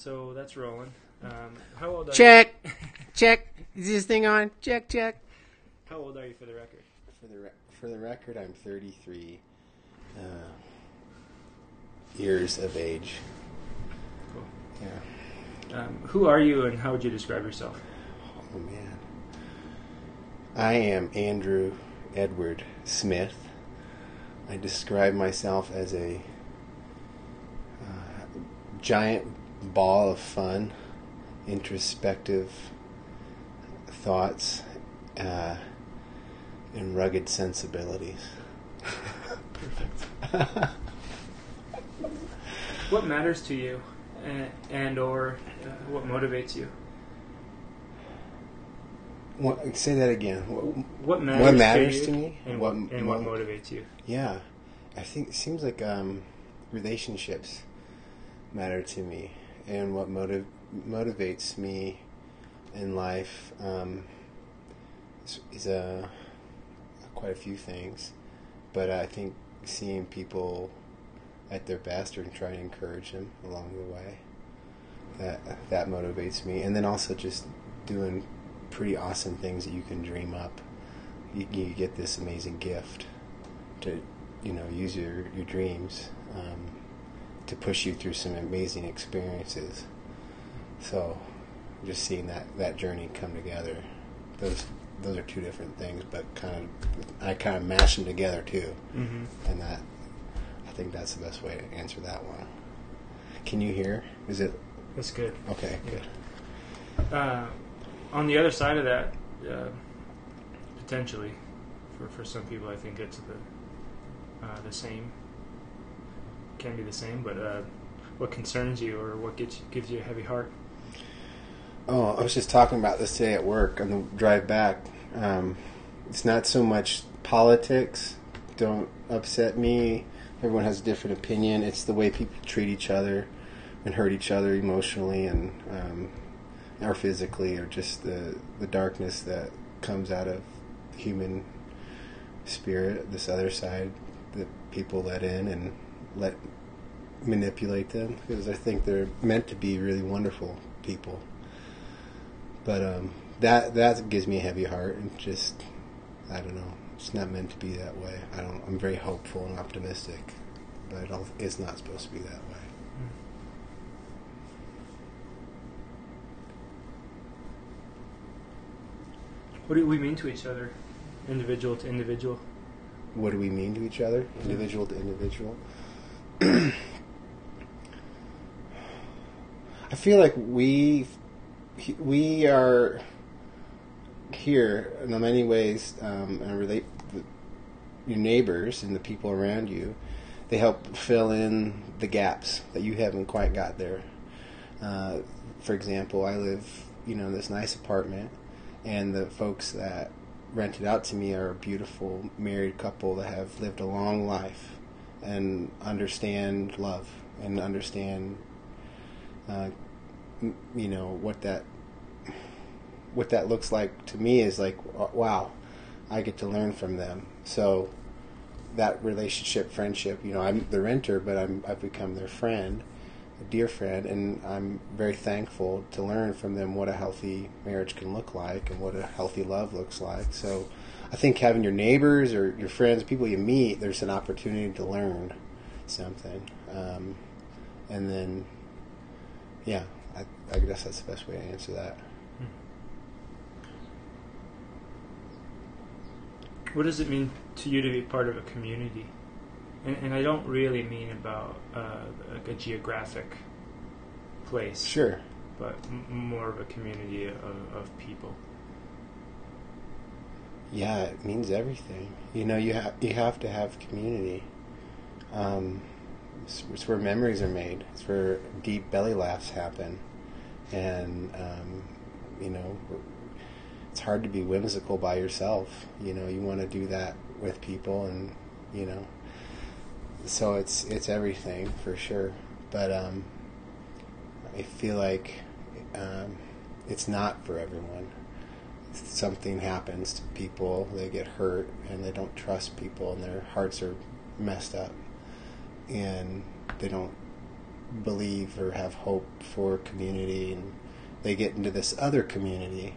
So that's rolling. Um, how old are Check, check. Is this thing on? Check, check. How old are you for the record? For the re- for the record, I'm 33 uh, years of age. Cool. Yeah. Um, who are you, and how would you describe yourself? Oh man. I am Andrew Edward Smith. I describe myself as a uh, giant ball of fun, introspective thoughts, uh, and rugged sensibilities. Perfect. what matters to you, and, and or uh, what motivates you? What, say that again. What, What matters, What matters to, me? and What what, and what mo- motivates you? Yeah, I think it seems like um, relationships matter to me, and what motiv- motivates me in life um, is, is uh, quite a few things, but I think seeing people at their best and trying to encourage them along the way that that motivates me, and then also just doing pretty awesome things that you can dream up. You, you get this amazing gift to you know use your your dreams um, to push you through some amazing experiences. So just seeing that that journey come together, those those are two different things, but kind of I kind of mash them together too, Mm-hmm. and that I think that's the best way to answer that one. Can you hear? Is it That's good. okay? Good. Uh, on the other side of that, uh, potentially, for, for some people, I think it's the uh, the same. Can be the same, but uh, what concerns you or what gets gives you a heavy heart? Oh, I was just talking about this today at work on the drive back. Um, it's not so much politics. Don't upset me. Everyone has a different opinion. It's the way people treat each other and hurt each other emotionally and um, or physically, or just the the darkness that comes out of human spirit. This other side that people let in and let manipulate them because I think they're meant to be really wonderful people. But um, that that gives me a heavy heart and just I don't know it's not meant to be that way. I don't I'm very hopeful and optimistic but I don't, it's not supposed to be that way. What do we mean to each other, individual to individual? what do we mean to each other? Individual to individual I feel like we we are here in many ways um, and relate your neighbors and the people around you. They help fill in the gaps that you haven't quite got there. Uh, for example I live you know in this nice apartment and the folks that rent it out to me are a beautiful married couple that have lived a long life and understand love and understand uh, you know what that what that looks like to me is like wow I get to learn from them. So that relationship friendship you know I'm the renter but I'm I've become their friend a dear friend and I'm very thankful to learn from them what a healthy marriage can look like and what a healthy love looks like. So I think having your neighbors or your friends people you meet there's an opportunity to learn something um, and then yeah I, I guess that's the best way to answer that What does it mean to you to be part of a community? And, and I don't really mean about uh, like a geographic place, sure but m- more of a community of, of people. Yeah, it means everything. You know, you have you have to have community. Um, it's, it's where memories are made. It's where deep belly laughs happen, and um, you know, it's hard to be whimsical by yourself. You know, you want to do that with people, and you know, so it's it's everything for sure. But um, I feel like um, it's not for everyone something happens to people, they get hurt and they don't trust people and their hearts are messed up and they don't believe or have hope for community, and they get into this other community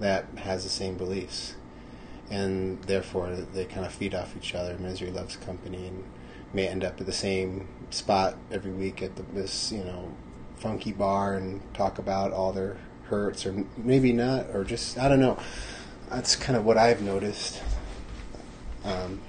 that has the same beliefs, and therefore they kind of feed off each other. Misery loves company, and may end up at the same spot every week at the, this you know funky bar and talk about all their hurts, or maybe not, or just I don't know. That's kind of what I've noticed. Um,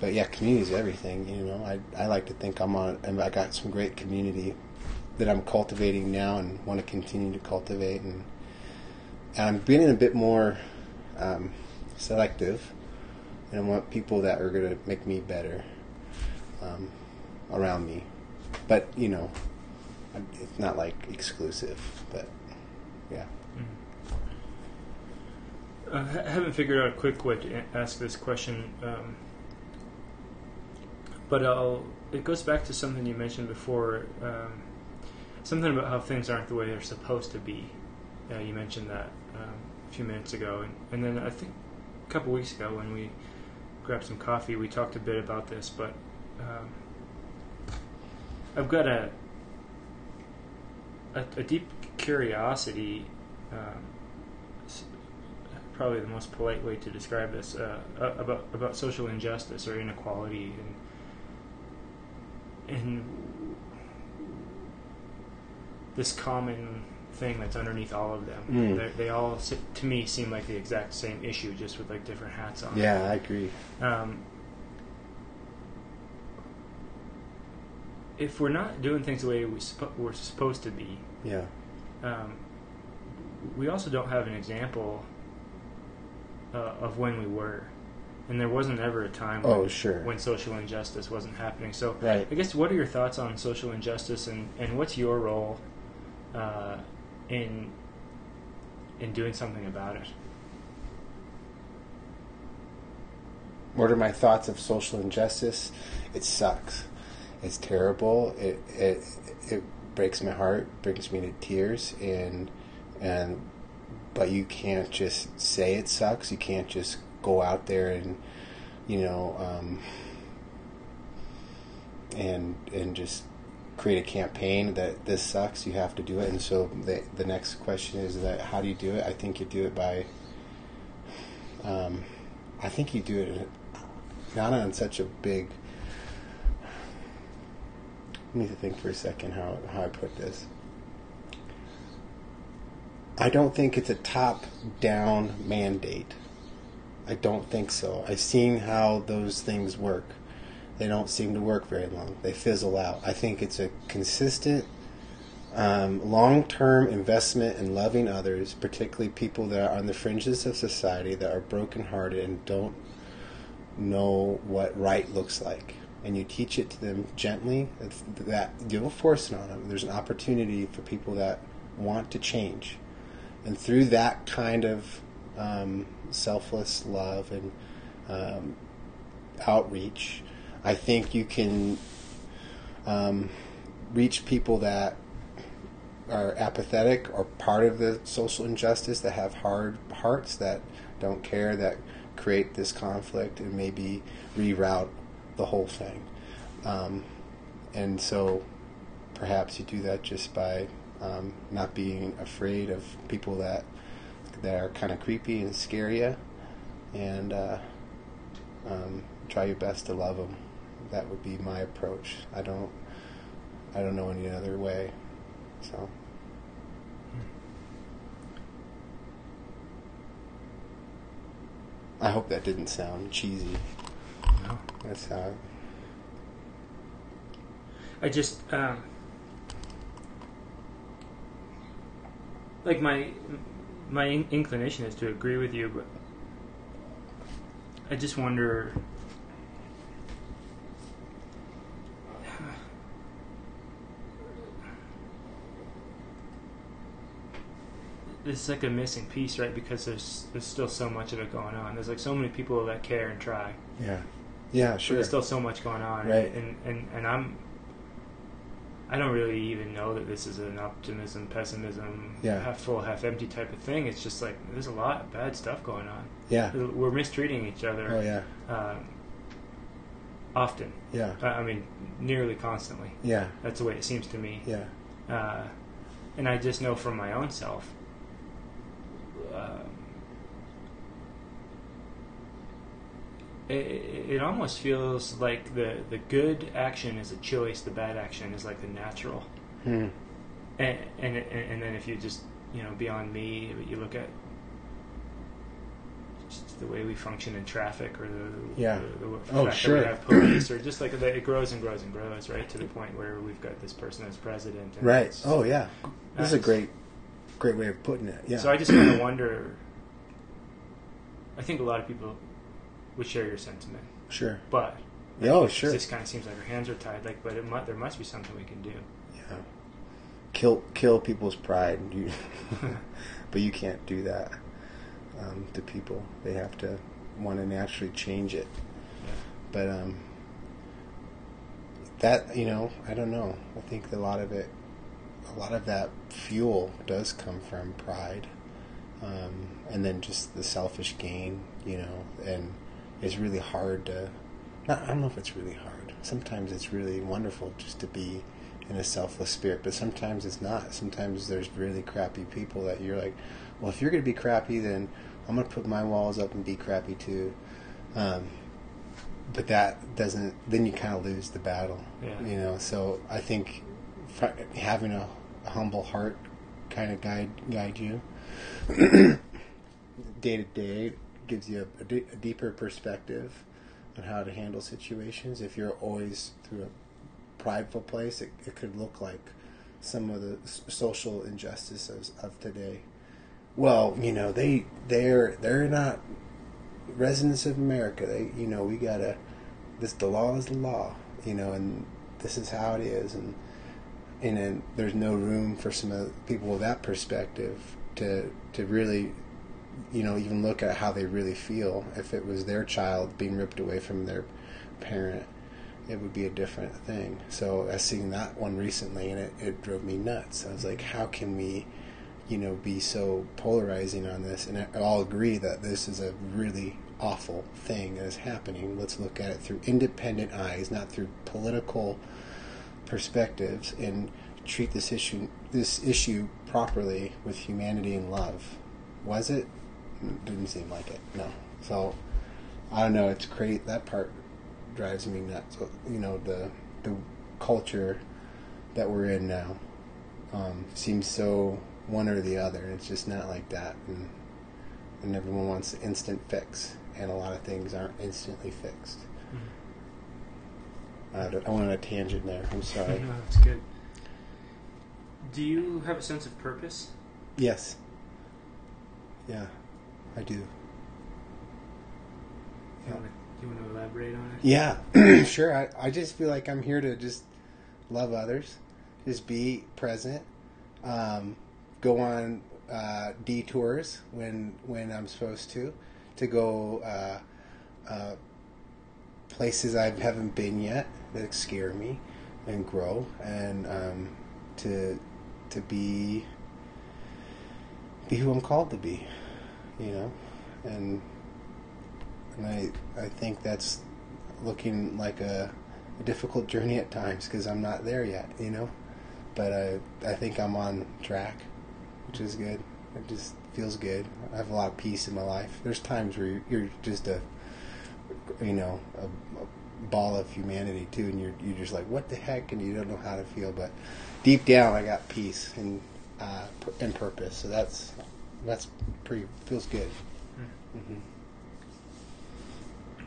but yeah, community is everything. You know, I I like to think I'm on. And I got some great community that I'm cultivating now and want to continue to cultivate, and, and I'm being a bit more um, selective, and I want people that are going to make me better um, around me. But you know, it's not like exclusive, but yeah. Mm-hmm. Uh, I haven't figured out a quick way to ask this question. Um, but I'll, it goes back to something you mentioned before, um, something about how things aren't the way they're supposed to be. Uh, you mentioned that um, a few minutes ago, and, and then I think a couple weeks ago when we grabbed some coffee, we talked a bit about this. But um, I've got a, a, a deep curiosity. Um, probably the most polite way to describe this uh, about about social injustice or inequality and and this common thing that's underneath all of them. Mm. They all, to me, seem like the exact same issue, just with like different hats on. Yeah, I agree. Um, if we're not doing things the way we we're supposed to be, yeah, um, we also don't have an example uh, of when we were and there wasn't ever a time oh, when, sure. when social injustice wasn't happening. So right. I guess what are your thoughts on social injustice and, and what's your role uh, in in doing something about it? What are my thoughts of social injustice? It sucks. It's terrible. It it it breaks my heart, brings me to tears, and and but you can't just say it sucks. You can't just go out there and you know um, and and just create a campaign that this sucks you have to do it and so the the next question is that how do you do it I think you do it by um, I think you do it not on such a big Need to think for a second how, how I put this I don't think it's a top down mandate I don't think so. I've seen how those things work. They don't seem to work very long. They fizzle out. I think it's a consistent, um, long term investment in loving others, particularly people that are on the fringes of society that are brokenhearted and don't know what right looks like. And you teach it to them gently. that you don't force it on them. There's an opportunity for people that want to change, and through that kind of um, selfless love and um, outreach, I think you can um, reach people that are apathetic or part of the social injustice that have hard hearts that don't care that create this conflict and maybe reroute the whole thing. Um, and so perhaps you do that just by um, not being afraid of people that that are kind of creepy and scare you, and uh, um, try your best to love them. That would be my approach. I don't, I don't know any other way. So. I hope that didn't sound cheesy. That's how. I just um, like my my in- inclination is to agree with you, but I just wonder. This is like a missing piece, right? Because there's there's still so much of it going on. There's like so many people that care and try. Yeah, yeah, sure. There's still so much going on, right? And and and I'm I don't really even know that this is an optimism, pessimism, yeah. half full, half empty type of thing. It's just like there's a lot of bad stuff going on. Yeah, we're mistreating each other. Oh yeah. Um, often. Yeah. Uh, I mean, nearly constantly. Yeah. That's the way it seems to me. Yeah. Uh, and I just know from my own self. Um, it, it almost feels like the, the good action is a choice, the bad action is like the natural. Hmm. And, and and then if you just you know beyond me, you look at just the way we function in traffic, or the, Yeah. the, the Oh, fact sure. that we have police, or just like the, it grows and grows and grows, right to the point where we've got this person as president. And Right. Oh yeah. This is a great, great way of putting it. Yeah. So I just kind of wonder. I think a lot of people would share your sentiment, sure. but Yeah, oh sure. just kind of seems like our hands are tied. Like, but it mu- there must be something we can do. Yeah. Kill kill people's pride. You, but you can't do that um, to people. They have to want to naturally change it. But um, that you know, I don't know. I think a lot of it, a lot of that fuel does come from pride, um, and then just the selfish gain. You know, and it's really hard to. Not, I don't know if it's really hard. Sometimes it's really wonderful just to be in a selfless spirit, but sometimes it's not. Sometimes there's really crappy people that you're like, well, if you're going to be crappy, then I'm going to put my walls up and be crappy too. Um, but that doesn't. Then you kind of lose the battle. Yeah. You know. So I think having a, a humble heart kind of guide guide you day to day gives you a, a d- a deeper perspective on how to handle situations. If you're always through a prideful place, it, it could look like some of the social injustices of today. Well, you know, they they're they're not residents of America. They, you know, we gotta. This the law is the law, you know, and this is how it is, and and then there's no room for some of the people with that perspective to to really, you know, even look at how they really feel. If it was their child being ripped away from their parent, it would be a different thing. So I seen that one recently, and it, it drove me nuts. I was like, how can we? you know, be so polarizing on this, and I- all agree that this is a really awful thing that is happening. Let's look at it through independent eyes, not through political perspectives, and treat this issue this issue properly with humanity and love. Was it? Didn't seem like it. No. So I don't know. It's crazy. That part drives me nuts. You know, the the culture that we're in now um, seems so one or the other. It's just not like that, and, and everyone wants an instant fix, and a lot of things aren't instantly fixed. I, don't- I went on a tangent there. I'm sorry. No, that's good. Do you have a sense of purpose? yes. Yeah, I do. To, you want to elaborate on it? Yeah, sure. I, I just feel like I'm here to just love others, just be present, um, go on uh, detours when when I'm supposed to, to go uh, uh, places I haven't been yet that scare me and grow, and um, to to be be who I'm called to be, you know, and and I I think that's looking like a, a difficult journey at times because I'm not there yet, you know. But I I think I'm on track, which is good. It just feels good. I have a lot of peace in my life. There's times where you're, just a you know a, a ball of humanity too, and you're you're just like what the heck, and you don't know how to feel. But deep down, I got peace and uh, and purpose. So that's that's pretty feels good. hmm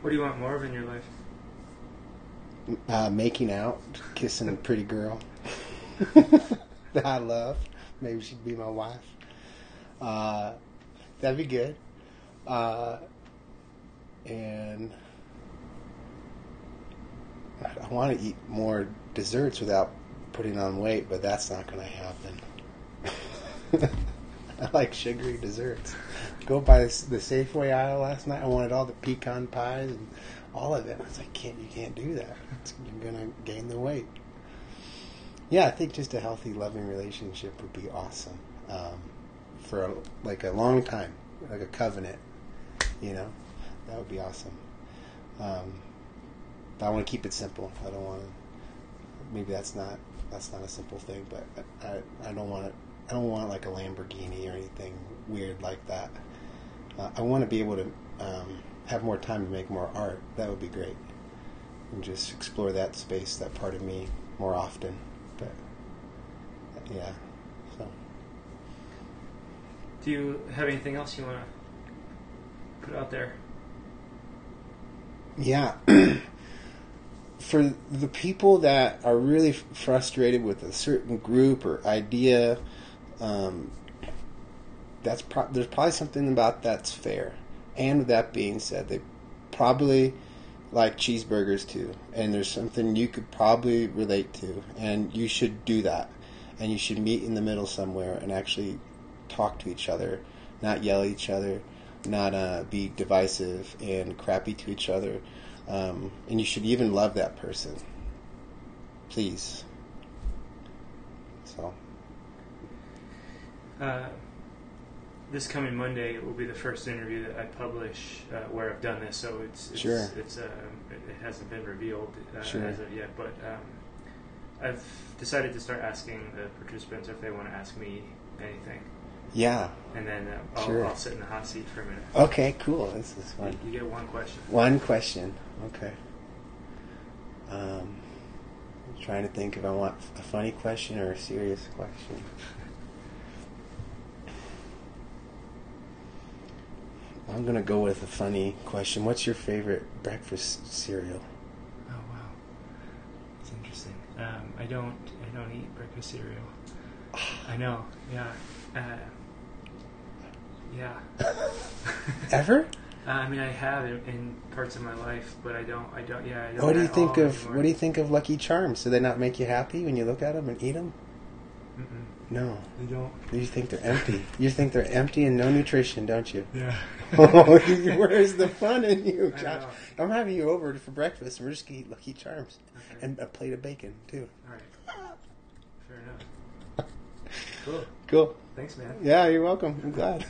What do you want more of in your life? uh, making out, kissing a pretty girl that I love. Maybe she'd be my wife. Uh, that'd be good. Uh, and I want to eat more desserts without putting on weight, but that's not going to happen. I like sugary desserts. Go by the Safeway aisle last night. I wanted all the pecan pies and all of it. I was like, "Can't you can't do that? It's, you're gonna gain the weight." Yeah, I think just a healthy, loving relationship would be awesome um, for a, like a long time, like a covenant. You know, that would be awesome. Um, But I want to keep it simple. I don't want to. Maybe that's not that's not a simple thing, but I I don't want it. I don't want like a Lamborghini or anything weird like that. Uh, I want to be able to um, have more time to make more art. That would be great, and just explore that space, that part of me, more often. But yeah, so Do you have anything else you want to put out there? Yeah. For the people that are really frustrated with a certain group or idea, um, that's pro- there's probably something about that's fair. And with that being said, they probably like cheeseburgers too, and there's something you could probably relate to, and you should do that, and you should meet in the middle somewhere and actually talk to each other, not yell at each other, not uh, be divisive and crappy to each other, um, and you should even love that person. Please. So Uh, this coming Monday will be the first interview that I publish uh, where I've done this, so it's it's, Sure. it's um, it, hasn't been revealed uh, Sure. as of yet. But um, I've decided to start asking the participants if they want to ask me anything, yeah. and then uh, I'll, Sure. I'll sit in the hot seat for a minute. Okay. Cool. This is fun. You get one question. One question. Okay. Um, trying to think if I want a funny question or a serious question. I'm gonna go with a funny question. What's your favorite breakfast cereal? Oh wow, it's interesting. Um, I don't I don't eat breakfast cereal. I know. Yeah. Uh, yeah. Ever? Uh, I mean, I have in, in parts of my life, but I don't. I don't. Yeah. I don't What do you think of anymore. What do you think of Lucky Charms? Do they not make you happy when you look at them and eat them? Mm-mm. No. I don't. You think they're empty. You think they're empty and no nutrition, don't you? Yeah. Oh, where's the fun in you, Josh? I'm having you over for breakfast, and we're just gonna eat Lucky Charms Okay. and a plate of bacon too. All right. Ah. Fair enough. Cool. Cool. Thanks, man. Yeah, you're welcome. I'm glad.